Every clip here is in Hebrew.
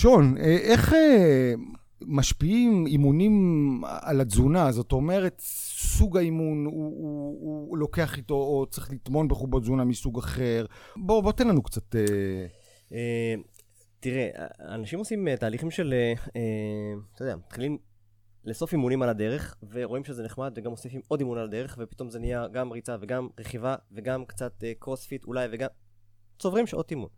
שון, אה, איך אה, משפיעים אימונים על התזונה? זאת אומרת, סוג האימון, הוא, הוא, הוא, הוא לוקח איתו, או צריך לטמון בחובות תזונה מסוג אחר. בוא, בוא תן לנו קצת... אה... אה, תראה, אנשים עושים תהליכים של, אתה יודע, מתחילים לאסוף אימונים על הדרך, ורואים שזה נחמד, וגם מוסיפים עוד אימון על הדרך, ופתאום זה נהיה גם ריצה וגם רכיבה, וגם קצת קרוספיט אולי, וגם... צוברים שעות אימון.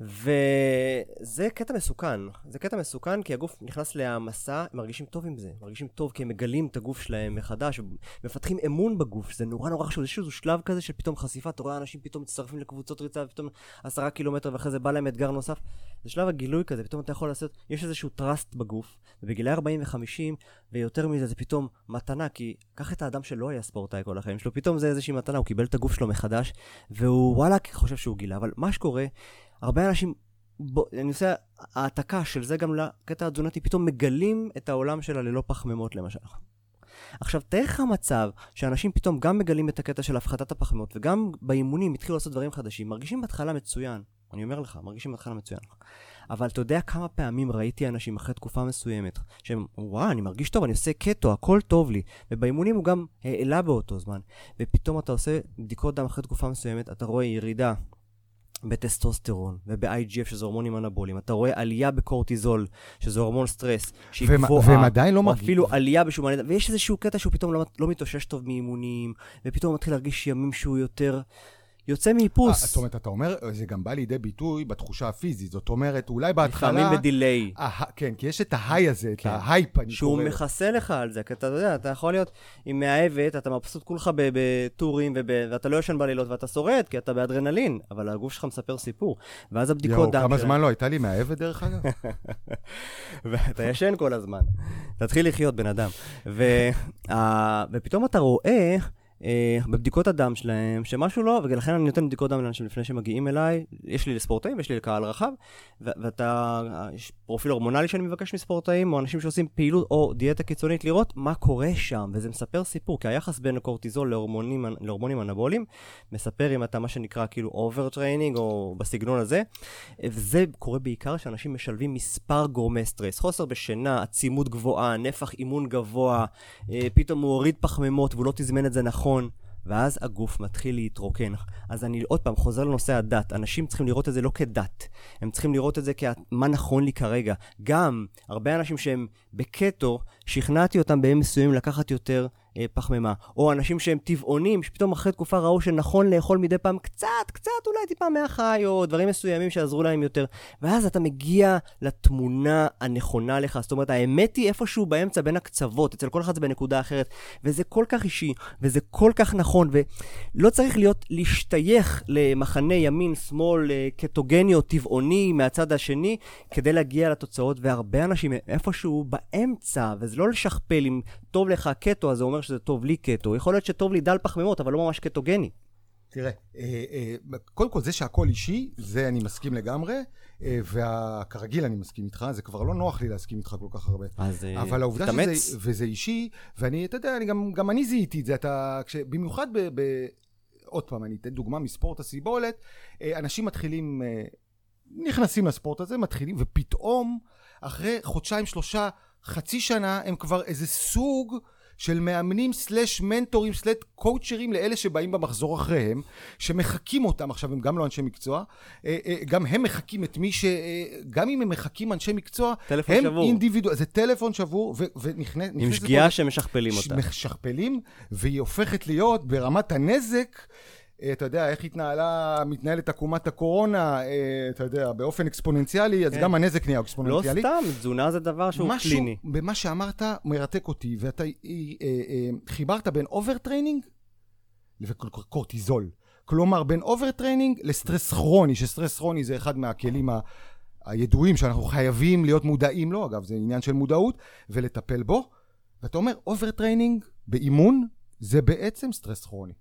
וזה קטע מסוכן. זה קטע מסוכן כי הגוף נכנס להעמסה, הם מרגישים טוב עם זה. מרגישים טוב כי הם מגלים את הגוף שלהם מחדש, מפתחים אמון בגוף, זה נורא נורא חשוב. יש איזשהו שלב כזה של פתאום חשיפה, אתה רואה אנשים פתאום מצטרפים לקבוצות ריצה, ופתאום עשרה קילומטר, ואחרי זה בא להם אתגר נוסף. זה שלב הגילוי כזה, פתאום אתה יכול לעשות, יש איזשהו טראסט בגוף, ובגילי 40 ו-50, ויותר מזה זה פתאום מתנה, כי קח את האדם שלא היה ספורטאי כל החיים שלו, פתאום זה איזושהי מתנה, הוא קיבל את הגוף שלו מחדש, והוא וואלה חושב שהוא גילה, אבל מה שקורה, הרבה אנשים, בוא, אני עושה העתקה של זה גם לקטע התזונתי, פתאום מגלים את העולם של הללא פחמימות למשל. עכשיו, תאר לך מצב שאנשים פתאום גם מגלים את הקטע של הפחתת הפחמימות וגם באימונים התחילו לעשות דברים חדשים, מרגישים בהתחלה מצוין. אני אומר לך, מרגישים בהתחלה מצוין. אבל אתה יודע כמה פעמים ראיתי אנשים אחרי תקופה מסוימת, שהם, וואו, אני מרגיש טוב, אני עושה קטו, הכל טוב לי. ובאימונים הוא גם העלה באותו זמן. ופתאום אתה עושה בדיקות דם אחרי תקופה מסוימת, אתה רואה ירידה בטסטוסטרון וב-IGF, שזה הורמונים אנבוליים. אתה רואה עלייה בקורטיזול, שזה הורמון סטרס, שהיא והם, גבוהה. והם עדיין לא מרגישים. אפילו עלייה בשומן, ויש איזשהו קטע שהוא פתאום לא, לא מתאושש טוב מאימונים, ופתאום הוא מתחיל להרגיש ימים שהוא יותר... יוצא מאיפוס. אה, זאת אומרת, אתה אומר, זה גם בא לידי ביטוי בתחושה הפיזית. זאת אומרת, אולי בהתחלה... לפעמים בדיליי. כן, כי יש את ההיי הזה, כן. את ההייפ, אני קורא. שהוא מכסה לך על זה, כי אתה יודע, אתה יכול להיות עם מאהבת, אתה מבסוט כולך בטורים. ואתה לא ישן בלילות ואתה שורד, כי אתה באדרנלין, אבל הגוף שלך מספר סיפור. ואז הבדיקות דם... יואו, כמה זמן לא הייתה לי מאהבת, דרך אגב? ואתה ישן כל הזמן. תתחיל לחיות, בן אדם. ופתאום אתה רואה... אה, בבדיקות הדם שלהם, שמשהו לא, ולכן אני נותן בדיקות דם לאנשים לפני שמגיעים אליי, יש לי לספורטאים ויש לי לקהל רחב, ואתה, יש פרופיל הורמונלי שאני מבקש מספורטאים, או אנשים שעושים פעילות או דיאטה קיצונית, לראות מה קורה שם, וזה מספר סיפור, כי היחס בין הקורטיזול להורמונים, להורמונים אנבוליים, מספר אם אתה מה שנקרא כאילו overtraining, או בסגנון הזה, וזה קורה בעיקר שאנשים משלבים מספר גורמי סטרס, חוסר בשינה, עצימות גבוהה, נפח אימון גבוה, אה, פתאום הוא הוריד פחמימות והוא לא תזמן את זה נכון. נכון, ואז הגוף מתחיל להתרוקן. אז אני עוד פעם חוזר לנושא הדת. אנשים צריכים לראות את זה לא כדת, הם צריכים לראות את זה כמה נכון לי כרגע. גם הרבה אנשים שהם בקטו, שכנעתי אותם בימים מסוימים לקחת יותר פחמימה. או אנשים שהם טבעונים, שפתאום אחרי תקופה ראו שנכון לאכול מדי פעם קצת, קצת אולי טיפה מהחי, או דברים מסוימים שעזרו להם יותר. ואז אתה מגיע לתמונה הנכונה לך. זאת אומרת, האמת היא איפשהו באמצע בין הקצוות, אצל כל אחד זה בנקודה אחרת. וזה כל כך אישי, וזה כל כך נכון, ולא צריך להיות, להשתייך למחנה ימין, שמאל, אה, קטוגני או טבעוני מהצד השני, כדי להגיע לתוצאות, והרבה אנשים איפשהו באמצע, וזה לא לשכפל אם טוב לך קטו, אז זה אומר שזה טוב לי קטו. יכול להיות שטוב לי דל פחמימות, אבל לא ממש קטוגני. תראה, אה, אה, קודם כל זה שהכל אישי, זה אני מסכים לגמרי, אה, וכרגיל אני מסכים איתך, זה כבר לא נוח לי להסכים איתך כל כך הרבה. אז אבל העובדה שזה, וזה אישי, ואני, אתה יודע, אני גם, גם אני זיהיתי את זה, אתה, כש, במיוחד ב, ב... עוד פעם, אני אתן דוגמה מספורט הסיבולת, אנשים מתחילים, נכנסים לספורט הזה, מתחילים, ופתאום, אחרי חודשיים, שלושה, חצי שנה, הם כבר איזה סוג של מאמנים סלאש מנטורים סלאש קואוצ'רים לאלה שבאים במחזור אחריהם, שמחקים אותם, עכשיו הם גם לא אנשי מקצוע, אה, אה, גם הם מחקים את מי ש... אה, גם אם הם מחקים אנשי מקצוע, טלפון הם שבור. אינדיבידואל, זה טלפון שבור, ונכנס... עם שגיאה שמשכפלים אותה. משכפלים, והיא הופכת להיות ברמת הנזק. אתה יודע, איך התנהלה, מתנהלת עקומת הקורונה, אתה יודע, באופן אקספוננציאלי, אז כן. גם הנזק נהיה אקספוננציאלי. לא סתם, תזונה זה דבר שהוא משהו קליני. משהו במה שאמרת מרתק אותי, ואתה אה, אה, חיברת בין overtraining וקורטיזול. כלומר, בין overtraining לסטרס כרוני, שסטרס כרוני זה אחד מהכלים ה... הידועים שאנחנו חייבים להיות מודעים לו, אגב, זה עניין של מודעות, ולטפל בו. ואתה אומר, overtraining באימון זה בעצם סטרס כרוני.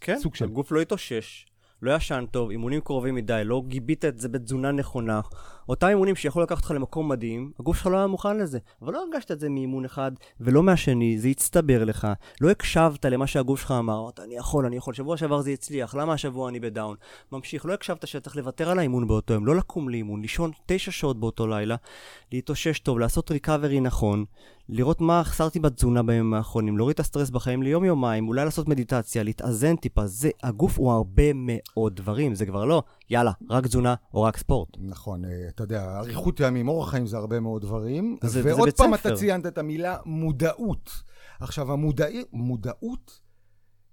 כן, סוג של... הגוף לא התאושש, לא ישן טוב, אימונים קרובים מדי, לא גיבית את זה בתזונה נכונה. אותם אימונים שיכלו לקחת אותך למקום מדהים, הגוף שלך לא היה מוכן לזה. אבל לא הרגשת את זה מאימון אחד ולא מהשני, זה הצטבר לך. לא הקשבת למה שהגוף שלך אמר, אמרת, אני יכול, אני יכול, שבוע שעבר זה הצליח, למה השבוע אני ב down? ממשיך, לא הקשבת שצריך לוותר על האימון באותו יום, לא לקום לאימון, לישון תשע שעות באותו לילה, להתאושש טוב, לעשות ריקאברי נכון, לראות מה החסרתי בתזונה בימים האחרונים, להוריד את הסטרס בחיים ליום-יומיים, אולי לעשות מדיטציה, להתאזן טיפה, זה, הגוף הוא הרבה מאוד דברים, זה כבר לא, יאללה, רק תזונה או רק ספורט. נכון, אה, אתה יודע, אריכות ימים, אורח חיים זה הרבה מאוד דברים. זה- זה ועוד בית פעם ספר. אתה ציינת את המילה מודעות. עכשיו, המודע... מודעות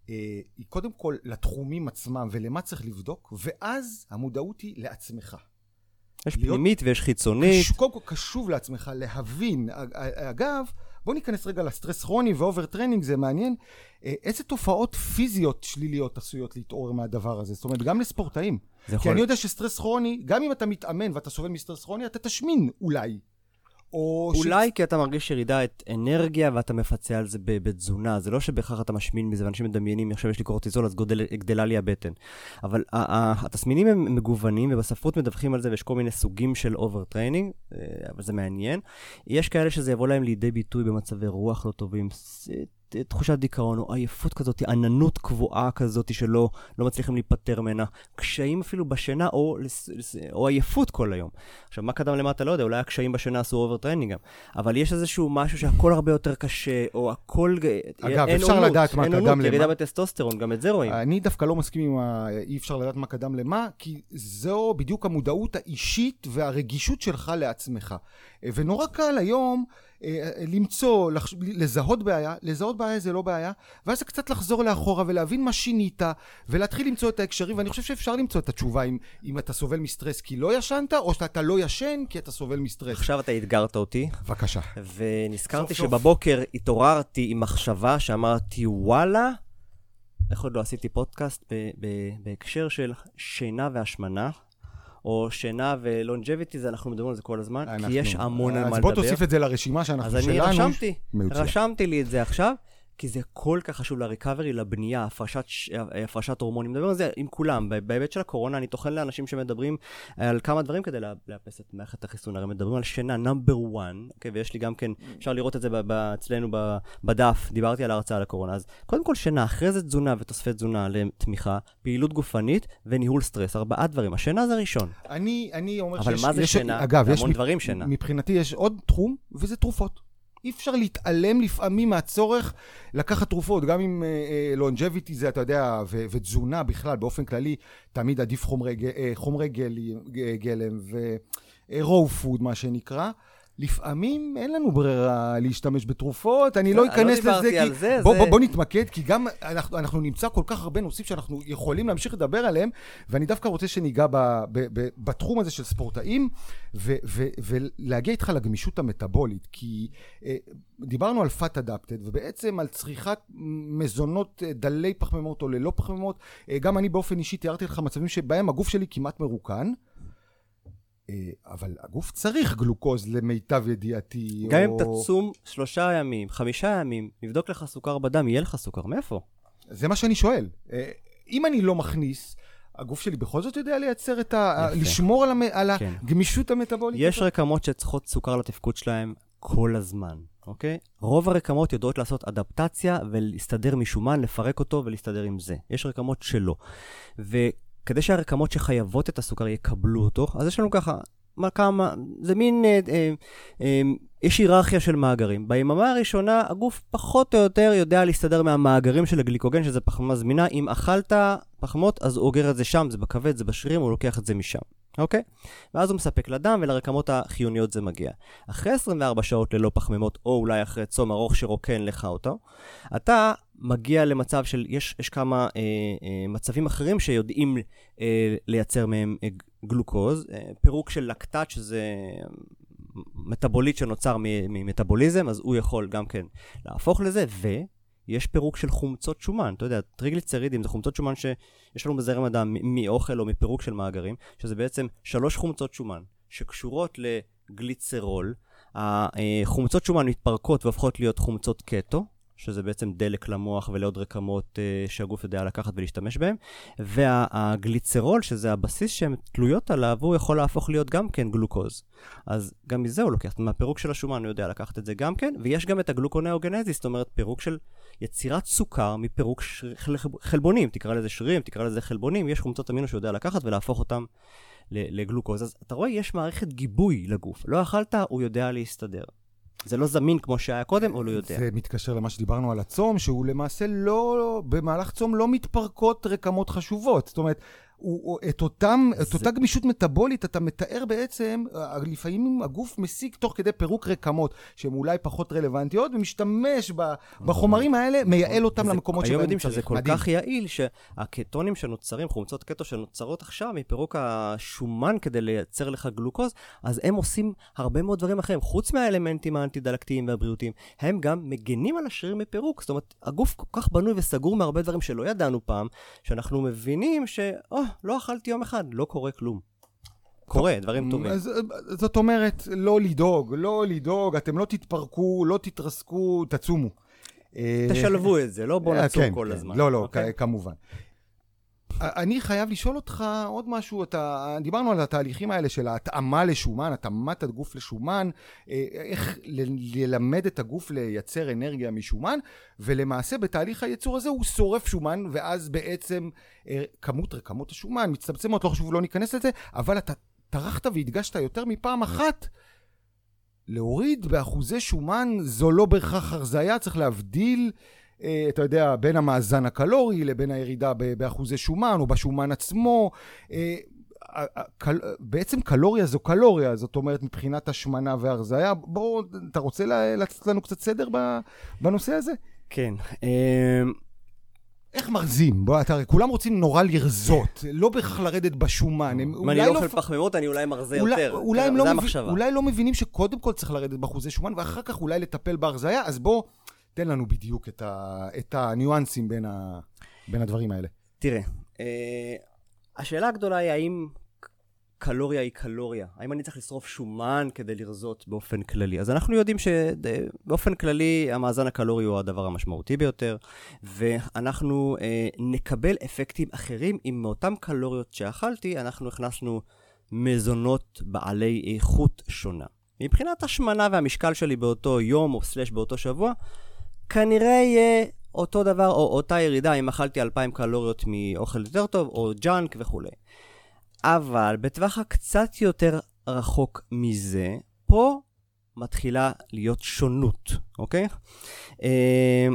אה, היא קודם כל לתחומים עצמם ולמה צריך לבדוק, ואז המודעות היא לעצמך. יש להיות- פנימית ויש חיצונית. קש- קודם כל קשוב לעצמך, להבין. אג- אגב, בוא ניכנס רגע לסטרס כרוני ו overtraining, זה מעניין. אה, איזה תופעות פיזיות שליליות עשויות להתעורר מהדבר הזה? זאת אומרת, גם לספורטאים. כי יכול... אני יודע שסטרס כרוני, גם אם אתה מתאמן ואתה סובל מסטרס כרוני, אתה תשמין, אולי. או אולי כי אתה מרגיש ירידת אנרגיה ואתה מפצה על זה בתזונה, זה לא שבהכרח אתה משמין מזה, ואנשים מדמיינים, עכשיו יש לי קורטיזול אז גודל, גדלה לי הבטן. אבל התסמינים הם מגוונים, ובספרות מדווחים על זה, ויש כל מיני סוגים של overtraining, אה, אבל זה מעניין. יש כאלה שזה יבוא להם לידי ביטוי במצבי רוח לא טובים, תחושת דיכאון או עייפות כזאת, עננות קבועה כזאת שלא לא מצליחים להיפטר ממנה, קשיים אפילו בשינה או, או עייפות כל היום. עכשיו, מה קדם למה אתה לא יודע, אולי הקשיים בשינה עשו overtraining גם, אבל יש איזשהו משהו שהכל הרבה יותר קשה, או הכל... אגב, אין אפשר עונות, לדעת מה אין קדם עונות, למה. ירידה בטסטוסטרון, גם את זה רואים. אני דווקא לא מסכים עם ה... אי אפשר לדעת מה קדם למה, כי זו בדיוק המודעות האישית והרגישות שלך לעצמך. ונורא קל היום למצוא, לחש... לזהות בעיה, לזהות בעיה זה לא בעיה, ואז קצת לחזור לאחורה ולהבין מה שינית, ולהתחיל למצוא את ההקשרים, ואני חושב שאפשר למצוא את התשובה אם, אם אתה סובל מסטרס כי לא ישנת, או שאתה לא ישן כי אתה סובל מסטרס. עכשיו אתה אתגרת אותי, בבקשה. ונזכרתי סוף סוף. שבבוקר התעוררתי עם מחשבה שאמרתי, וואלה, איך עוד לא עשיתי פודקאסט בהקשר של שינה והשמנה, או שינה ולונג'ביטי, אנחנו מדברים על זה כל הזמן, אנחנו- כי יש המון על מה אז בוא לדבר. תוסיף את זה לרשימה שאנחנו אז אני שלנו. רשמתי, מצוין. רשמתי לי את זה עכשיו, כי זה כל כך חשוב לריקאברי, לבנייה, הפרשת, הפרשת הורמונים. מדברים על זה עם כולם. בהיבט של הקורונה, אני טוחן לאנשים שמדברים על כמה דברים כדי לאפס את מערכת החיסון. הרי מדברים על שינה number 1, אוקיי, ויש לי גם כן, אפשר לראות את זה אצלנו בדף, דיברתי על ההרצאה על הקורונה. אז קודם כל שינה, אחרי זה תזונה ותוספי תזונה לתמיכה, פעילות גופנית וניהול סטרס. ארבעה דברים. השינה זה ראשון. אני, אני אומר אבל שיש... מה זה יש, שינה? אגב, זה יש המון מב- דברים שינה. מבחינתי יש עוד תחום, וזה תרופות. אי אפשר להתעלם לפעמים מהצורך לקחת תרופות, גם אם longevity זה, אתה יודע, ו- ותזונה בכלל, באופן כללי, תמיד עדיף חומרי, אה, חומרי גלם ו-raw food, מה שנקרא. לפעמים אין לנו ברירה להשתמש בתרופות, אני לא לא אכנס לזה, דיברתי כי... על זה, בוא, זה- בוא, בוא נתמקד, כי גם אנחנו, אנחנו נמצא כל כך הרבה נושאים שאנחנו יכולים להמשיך לדבר עליהם, ואני דווקא רוצה שניגע ב, ב, ב, בתחום הזה של ספורטאים, ו, ו, ולהגיע איתך לגמישות המטבולית, כי אה, דיברנו על fat adapted, ובעצם על צריכת מזונות אה, דלי פחמימות או ללא פחמימות, אה, גם אני באופן אישי תיארתי לך מצבים שבהם הגוף שלי כמעט מרוקן. אה, אבל הגוף צריך גלוקוז למיטב ידיעתי. גם אם או- תצום שלושה ימים, חמישה ימים, נבדוק לך סוכר בדם, יהיה לך סוכר. מאיפה? זה מה שאני שואל. אה, אם אני לא מכניס, הגוף שלי בכל זאת יודע לייצר את ה... יפה. לשמור על, המ... על כן. הגמישות המטבולית יש הזאת? רקמות שצריכות סוכר לתפקוד שלהם כל הזמן, אוקיי? רוב הרקמות יודעות לעשות אדפטציה ולהסתדר משומן, לפרק אותו ולהסתדר עם זה. יש רקמות שלא. וכדי שהרקמות שחייבות את הסוכר יקבלו אותו, אז יש לנו ככה, מה כמה, זה מין, אה, אה, אה, יש היררכיה של מאגרים. ביממה הראשונה הגוף פחות או יותר יודע להסתדר מהמאגרים של הגליקוגן, שזה פחמימה זמינה. אם אכלת פחמות, אז הוא אוגר את זה שם, זה בכבד, זה בשרירים, הוא לוקח את זה משם. אוקיי? ואז הוא מספק לדם ולרקמות החיוניות זה מגיע. אחרי 24 שעות ללא פחמימות, או אולי אחרי צום ארוך שרוקן לך אותו, אתה מגיע למצב של, יש, יש כמה אה, אה, מצבים אחרים שיודעים אה, לייצר מהם אה, גלוקוז, אה, פירוק של לקטט, שזה מטאבוליט שנוצר ממטאבוליזם, אז הוא יכול גם כן להפוך לזה, ויש פירוק של חומצות שומן. אתה יודע, טריגליצרידים זה חומצות שומן שיש לנו בזרם הדם מ- מאוכל או מפירוק של מאגרים, שזה בעצם שלוש חומצות שומן שקשורות לגליצרול. החומצות שומן מתפרקות והופכות להיות חומצות קטו, שזה בעצם דלק למוח ולעוד רקמות uh, שהגוף יודע לקחת ולהשתמש בהן, והגליצרול, שזה הבסיס שהן תלויות עליו, הוא יכול להפוך להיות גם כן גלוקוז. אז גם מזה הוא לוקח, מהפירוק של השומן הוא יודע לקחת את זה גם כן, ויש גם את הגלוקונאוגנזיס, זאת אומרת פירוק של יצירת סוכר מפירוק שר... חלבונים, תקרא לזה שרירים, תקרא לזה חלבונים, יש חומצות אמינו שהוא יודע לקחת ולהפוך אותם לגלוקוז. אז אתה רואה, יש מערכת גיבוי לגוף. לא אכלת, הוא יודע להסתדר. זה לא זמין כמו שהיה קודם, או לא יודע. זה מתקשר למה שדיברנו על הצום, שהוא למעשה לא, במהלך צום לא מתפרקות רקמות חשובות. זאת אומרת, הוא, את, אותם, זה... את אותה גמישות מטאבולית אתה מתאר בעצם, אה, לפעמים הגוף משיג תוך כדי פירוק רקמות שהן אולי פחות רלוונטיות, ומשתמש ב, בחומרים האלה, מייעל אותם זה, למקומות שבהם הוא צריך. היום יודעים שזה כל מדהים. כך יעיל, שהקטונים שנוצרים, חומצות קטו שנוצרות עכשיו מפירוק השומן כדי לייצר לך גלוקוז, אז הם עושים הרבה מאוד דברים אחרים. חוץ מהאלמנטים האנטי-דלקתיים והבריאותיים, הם גם מגנים על השריר מפירוק. זאת אומרת, הגוף כל כך בנוי וסגור מהרבה דברים שלא ידענו פעם, שאנחנו מבינים ש... Oh, לא אכלתי יום אחד, לא קורה כלום. קורה, דברים טובים. אז, זאת אומרת, לא לדאוג, לא לדאוג, אתם לא תתפרקו, לא תתרסקו, תצומו. תשלבו את זה, לא בואו נצום כן, כל כן. הזמן. לא, לא, אוקיי? כמובן. אני חייב לשאול אותך עוד משהו, אתה, דיברנו על התהליכים האלה של ההתאמה לשומן, התאמת הגוף לשומן, אה, איך ללמד את הגוף לייצר אנרגיה משומן, ולמעשה בתהליך הייצור הזה הוא שורף שומן, ואז בעצם אה, כמות רקמות השומן מצטמצמות, לא חשוב, לא ניכנס לזה, אבל אתה טרחת והדגשת יותר מפעם אחת. להוריד באחוזי שומן זו לא בהכרח הרזייה, צריך להבדיל אתה יודע, בין המאזן הקלורי לבין הירידה באחוזי שומן או בשומן עצמו. אה, בעצם קלוריה זו קלוריה, זאת אומרת מבחינת השמנה והרזייה. בוא, אתה רוצה לתת לנו קצת סדר בנושא הזה? כן. אה, איך מרזים? בוא, אתה, כולם רוצים נורא לרזות, לא בהכרח לרדת בשומן. אם אני לא אוכל פחמימות, אני אולי מרזה יותר. אולי, לא אולי לא מבינים שקודם כל צריך לרדת באחוזי שומן, ואחר כך אולי לטפל בהרזייה, אז בוא... תן לנו בדיוק את, ה, את הניואנסים בין, ה, בין הדברים האלה. תראה, אה, השאלה הגדולה היא האם קלוריה היא קלוריה. האם אני צריך לשרוף שומן כדי לרזות באופן כללי? אז אנחנו יודעים שבאופן כללי המאזן הקלורי הוא הדבר המשמעותי ביותר, ואנחנו אה, נקבל אפקטים אחרים אם מאותן קלוריות שאכלתי, אנחנו הכנסנו מזונות בעלי איכות שונה. מבחינת השמנה והמשקל שלי באותו יום או סלש באותו שבוע, כנראה יהיה אותו דבר או אותה ירידה אם אכלתי 2,000 קלוריות מאוכל יותר טוב או ג'אנק וכולי. אבל בטווח הקצת יותר רחוק מזה, פה מתחילה להיות שונות, אוקיי? אה,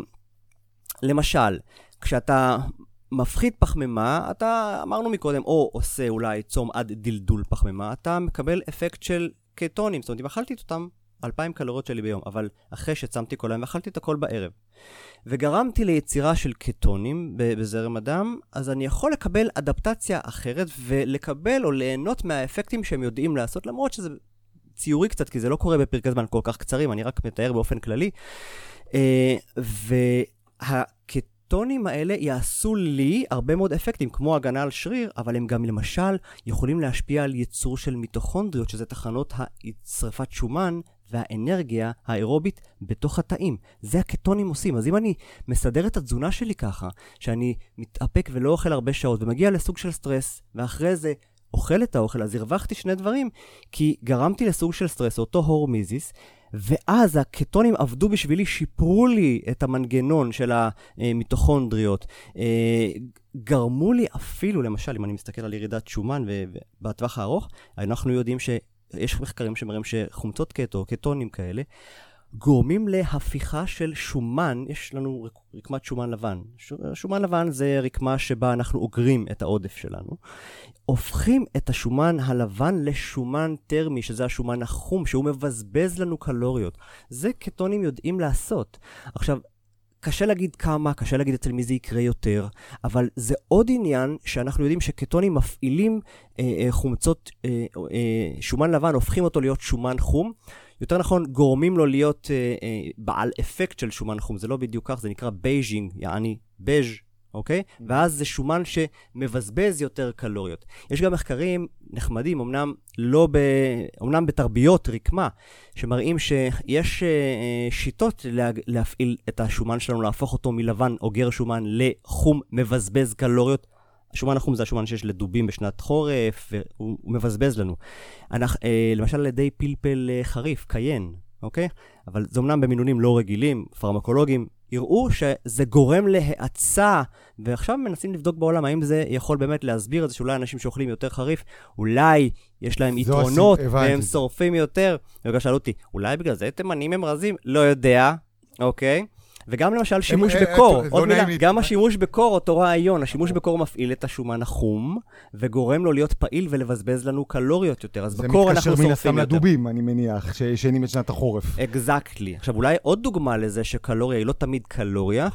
למשל, כשאתה מפחית פחמימה, אתה אמרנו מקודם, או עושה אולי צום עד דלדול פחמימה, אתה מקבל אפקט של קטונים, זאת אומרת, אם אכלתי את אותם 2,000 קלוריות שלי ביום, אבל אחרי שצמתי כל היום ואכלתי את הכל בערב. וגרמתי ליצירה של קטונים בזרם הדם, אז אני יכול לקבל אדפטציה אחרת ולקבל או ליהנות מהאפקטים שהם יודעים לעשות, למרות שזה ציורי קצת, כי זה לא קורה בפרקי זמן כל כך קצרים, אני רק מתאר באופן כללי. אה, והקטונים האלה יעשו לי הרבה מאוד אפקטים, כמו הגנה על שריר, אבל הם גם למשל יכולים להשפיע על ייצור של מיטוכונדריות, שזה תחנות שרפת שומן והאנרגיה האירובית בתוך התאים. זה הקטונים עושים. אז אם אני מסדר את התזונה שלי ככה, שאני מתאפק ולא אוכל הרבה שעות ומגיע לסוג של סטרס, ואחרי זה אוכל את האוכל, אז הרווחתי שני דברים, כי גרמתי לסוג של סטרס, אותו הורמיזיס, ואז הקטונים עבדו בשבילי, שיפרו לי את המנגנון של המיטוכונדריות, אה, גרמו לי אפילו, למשל, אם אני מסתכל על ירידת שומן בטווח הארוך, אנחנו יודעים ש... יש מחקרים שמראים שחומצות קטו, קטונים כאלה, גורמים להפיכה של שומן, יש לנו רקמת שומן לבן. שומן לבן זה רקמה שבה אנחנו אוגרים את העודף שלנו. הופכים את השומן הלבן לשומן טרמי, שזה השומן החום, שהוא מבזבז לנו קלוריות. זה קטונים יודעים לעשות. עכשיו, קשה להגיד כמה, קשה להגיד אצל מי זה יקרה יותר, אבל זה עוד עניין שאנחנו יודעים שקטונים מפעילים אה, אה, חומצות, אה, אה, שומן לבן, הופכים אותו להיות שומן חום. יותר נכון, גורמים לו להיות אה, אה, בעל אפקט של שומן חום. זה לא בדיוק כך, זה נקרא beiging, יעני בז' אוקיי? ואז זה שומן שמבזבז יותר קלוריות. יש גם מחקרים נחמדים, אמנם לא ב... אמנם בתרביות רקמה, שמראים שיש אה, שיטות לה... להפעיל את השומן שלנו, להפוך אותו מלבן אוגר שומן לחום מבזבז קלוריות. השומן החום זה השומן שיש לדובים בשנת חורף, והוא מבזבז לנו. אנחנו, אה, למשל על ידי פלפל אה, חריף, קיין, אוקיי? אבל זה אמנם במינונים לא רגילים, פרמקולוגיים, יראו שזה גורם להאצה, ועכשיו מנסים לבדוק בעולם האם זה יכול באמת להסביר את זה שאולי אנשים שאוכלים יותר חריף, אולי יש להם יתרונות והם שורפים יותר. וגם שאלו אותי, אולי בגלל זה תימנים הם רזים? לא יודע, אוקיי? וגם למשל שימוש הם, בקור, עוד לא מילה, גם השימוש בקור, אותו רעיון, השימוש בקור מפעיל את השומן החום, וגורם לו להיות פעיל ולבזבז לנו קלוריות יותר, אז בקור אנחנו שורפים יותר. זה מתקשר מן הסתם לדובים, אני מניח, שישנים את שנת החורף. אקזקטלי. עכשיו, אולי עוד דוגמה לזה שקלוריה היא לא תמיד קלוריה,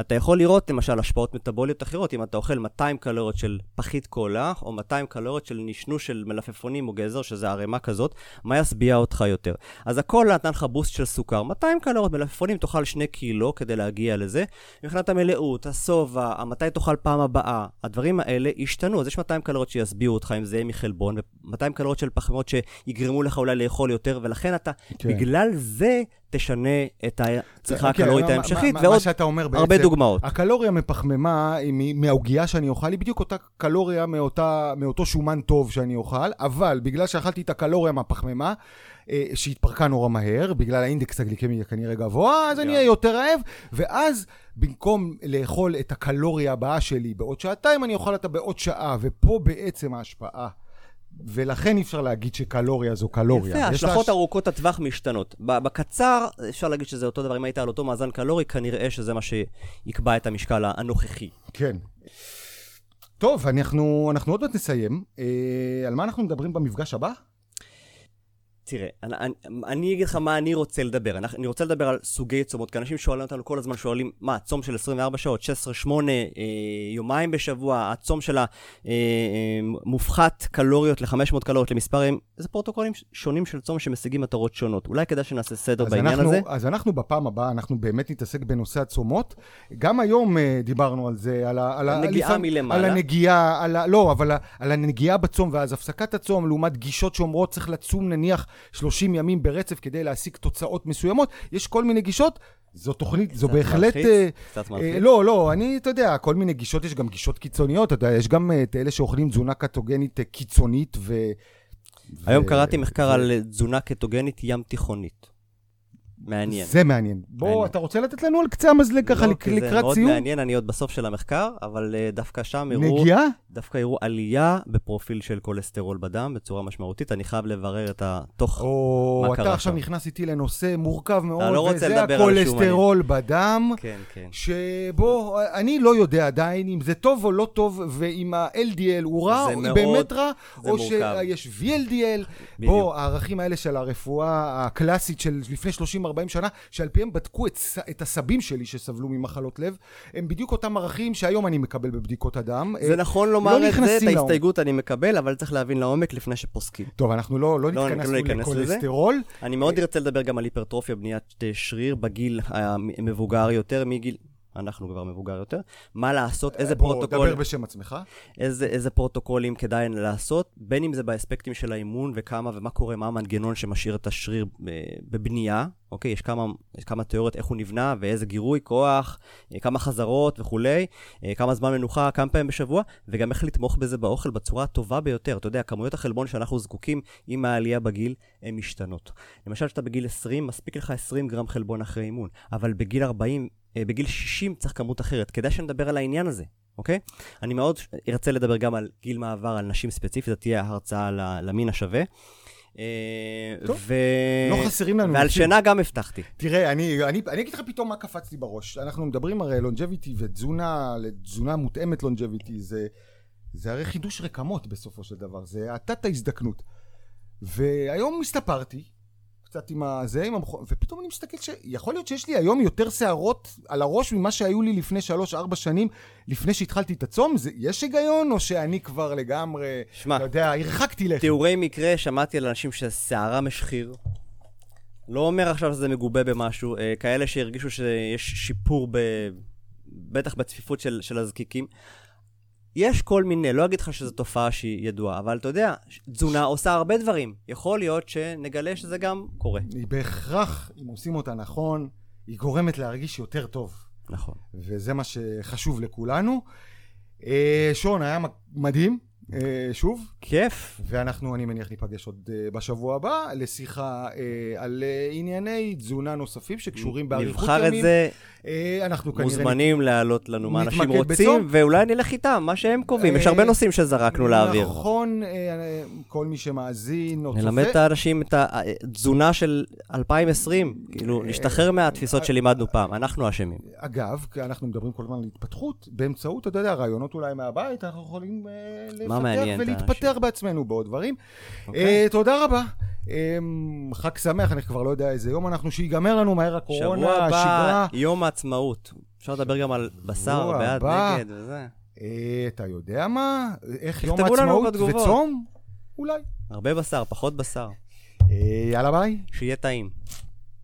אתה יכול לראות למשל השפעות מטבוליות אחרות, אם אתה אוכל 200 קלוריות של פחית קולה, או 200 קלוריות של נשנוש של מלפפונים או גזר, שזה ערימה כזאת, מה ישביע אותך יותר? אז הכל נתן לך בוסט של סוכר, 200 קלוריות מלפפונים, תאכל 2 קילו כדי להגיע לזה. מבחינת המלאות, השובע, מתי תאכל פעם הבאה, הדברים האלה השתנו. אז יש 200 קלוריות שישביעו אותך אם זה יהיה מחלבון, ו-200 קלוריות של פחמות שיגרמו לך אולי לאכול יותר, ולכן אתה, כן. בגלל זה תשנה את הצריכה אוקיי, הקלורית ההמשכית, ועוד הרבה דוגמאות. הקלוריה מפחמימה מהעוגייה שאני אוכל, היא בדיוק אותה קלוריה מאותה, מאותו שומן טוב שאני אוכל, אבל בגלל שאכלתי את הקלוריה מהפחמימה, אה, שהתפרקה נורא מהר, בגלל האינדקס הגליקמי כנראה גבוה, אז אני אהיה יותר רעב, ואז במקום לאכול את הקלוריה הבאה שלי בעוד שעתיים, אני אוכל אותה בעוד שעה, ופה בעצם ההשפעה. ולכן אי אפשר להגיד שקלוריה זו קלוריה. יפה, השלכות לה... ארוכות הטווח משתנות. בקצר, אפשר להגיד שזה אותו דבר, אם היית על אותו מאזן קלורי, כנראה שזה מה שיקבע את המשקל הנוכחי. כן. טוב, אנחנו, אנחנו עוד מעט נסיים. אה, על מה אנחנו מדברים במפגש הבא? תראה, אני, אני, אני אגיד לך מה אני רוצה לדבר. אני, אני רוצה לדבר על סוגי צומות, כי אנשים שואלים אותנו כל הזמן, שואלים, מה, צום של 24 שעות, 16-8, אה, יומיים בשבוע, הצום של המופחת אה, קלוריות ל-500 קלוריות למספרים, זה פרוטוקולים שונים של צום שמשיגים מטרות שונות. אולי כדאי שנעשה סדר בעניין אנחנו, הזה. אז אנחנו בפעם הבאה, אנחנו באמת נתעסק בנושא הצומות. גם היום אה, דיברנו על זה, על, ה, על הנגיעה לפעמים, מלמעלה. על הנגיעה, על ה, לא, אבל על הנגיעה בצום ואז הפסקת הצום, לעומת גישות שאומרות צריך לצום נניח 30 ימים ברצף כדי להשיג תוצאות מסוימות. יש כל מיני גישות. זו תוכנית, זו בהחלט... מלחיץ? אה, קצת מלחיץ? אה, לא, לא, אני, אתה יודע, כל מיני גישות, יש גם גישות קיצוניות, אתה יודע, יש גם אה, את אלה שאוכלים תזונה קטוגנית קיצונית ו... היום ו... קראתי מחקר ו... על תזונה קטוגנית ים תיכונית. מעניין. זה מעניין. בוא, מעניין. אתה רוצה לתת לנו על קצה המזלג ככה לא, לקראת סיום? זה מאוד מעניין, אני עוד בסוף של המחקר, אבל uh, דווקא שם הראו... נגיעה? דווקא הראו עלייה בפרופיל של כולסטרול בדם בצורה משמעותית. אני חייב לברר את התוך, או, מה קרה. אתה עכשיו נכנס איתי לנושא מורכב מאוד, לא על הכולסטרול בדם. כן, כן. שבו, אני לא יודע עדיין אם זה טוב או לא טוב, ואם ה-LDL הוא רע, או באמת רע, או מורכב. שיש VLDL. בדיוק. בוא, הערכים האלה של הרפואה הקלאסית של לפני 30 40 שנה, שעל פיהם בדקו את, את הסבים שלי שסבלו ממחלות לב, הם בדיוק אותם ערכים שהיום אני מקבל בבדיקות הדם. זה נכון לומר לא את זה, את ההסתייגות אני מקבל, אבל צריך להבין לעומק לפני שפוסקים. טוב, אנחנו לא, לא, לא נתכנס לכולסטרול. אני מאוד ארצה לדבר גם על היפרטרופיה, בניית שריר בגיל המבוגר יותר, מגיל... אנחנו כבר מבוגר יותר, מה לעשות, איזה בוא, פרוטוקול... בוא, דבר בשם עצמך. איזה, איזה פרוטוקולים כדאי לעשות, בין אם זה באספקטים של האימון וכמה ומה קורה, מה המנגנון שמשאיר את השריר בבנייה, אוקיי? יש כמה, יש כמה תיאוריות איך הוא נבנה ואיזה גירוי, כוח, אה, כמה חזרות וכולי, אה, כמה זמן מנוחה, כמה פעמים בשבוע, וגם איך לתמוך בזה באוכל בצורה הטובה ביותר. אתה יודע, כמויות החלבון שאנחנו זקוקים עם העלייה בגיל, הן משתנות. למשל, כשאתה בגיל 20, מספיק לך 20 גרם חלבון אחרי אימון, אבל בגיל 40, אה, בגיל 60 צריך כמות אחרת. כדאי שנדבר על העניין הזה, אוקיי? אני מאוד ארצה לדבר גם על גיל מעבר, על נשים ספציפית, זאת תהיה הרצאה למין השווה. אה, טוב, ו... לא חסרים לנו. ועל שינה גם הבטחתי. תראה, אני, אני, אני אגיד לך פתאום מה קפץ לי בראש. אנחנו מדברים הרי לונג'ביטי ותזונה, תזונה מותאמת לונג'ביטי, זה, זה הרי חידוש רקמות בסופו של דבר, זה האטת ההזדקנות. והיום הסתפרתי, קצת עם הזה, עם המכון, ופתאום אני מסתכל שיכול להיות שיש לי היום יותר שערות על הראש ממה שהיו לי לפני 3-4 שנים, לפני שהתחלתי את הצום. זה, יש היגיון, או שאני כבר לגמרי, שמה, אתה יודע, הרחקתי לכם? תיאורי מקרה, שמעתי על אנשים ששערה משחיר. לא אומר עכשיו שזה מגובה במשהו, אה, כאלה שהרגישו שיש שיפור ב... בטח בצפיפות של, של הזקיקים. יש כל מיני, לא אגיד לך שזו תופעה שהיא ידועה, אבל אתה יודע, תזונה עושה הרבה דברים. יכול להיות שנגלה שזה גם קורה. היא בהכרח, אם עושים אותה נכון, היא גורמת להרגיש יותר טוב. נכון. וזה מה שחשוב לכולנו. אה, שון, היה מדהים. אה, שוב. כיף. ואנחנו, אני מניח, ניפגש עוד אה, בשבוע הבא לשיחה אה, על ענייני תזונה נוספים שקשורים באריכות ימים. נבחר את זה. אנחנו כנראה... מוזמנים להעלות לנו מה אנשים רוצים. ואולי נלך איתם, מה שהם קובעים. יש הרבה נושאים שזרקנו לאוויר. נכון, כל מי שמאזין או צופה. נלמד את האנשים את התזונה של 2020, כאילו, נשתחרר מהתפיסות שלימדנו פעם, אנחנו אשמים. אגב, אנחנו מדברים כל הזמן על התפתחות, באמצעות, אתה יודע, רעיונות אולי מהבית, אנחנו יכולים... לפתח ולהתפטר בעצמנו בעוד דברים. אוקיי. Uh, תודה רבה. Um, חג שמח, אני כבר לא יודע איזה יום אנחנו, שיגמר לנו מהר הקורונה, שבוע הבא, השגרה. יום העצמאות. אפשר לדבר גם על בשר, בעד, נגד וזה. Uh, אתה יודע מה? איך יום העצמאות וצום? אולי. הרבה בשר, פחות בשר. Uh, יאללה ביי. שיהיה טעים.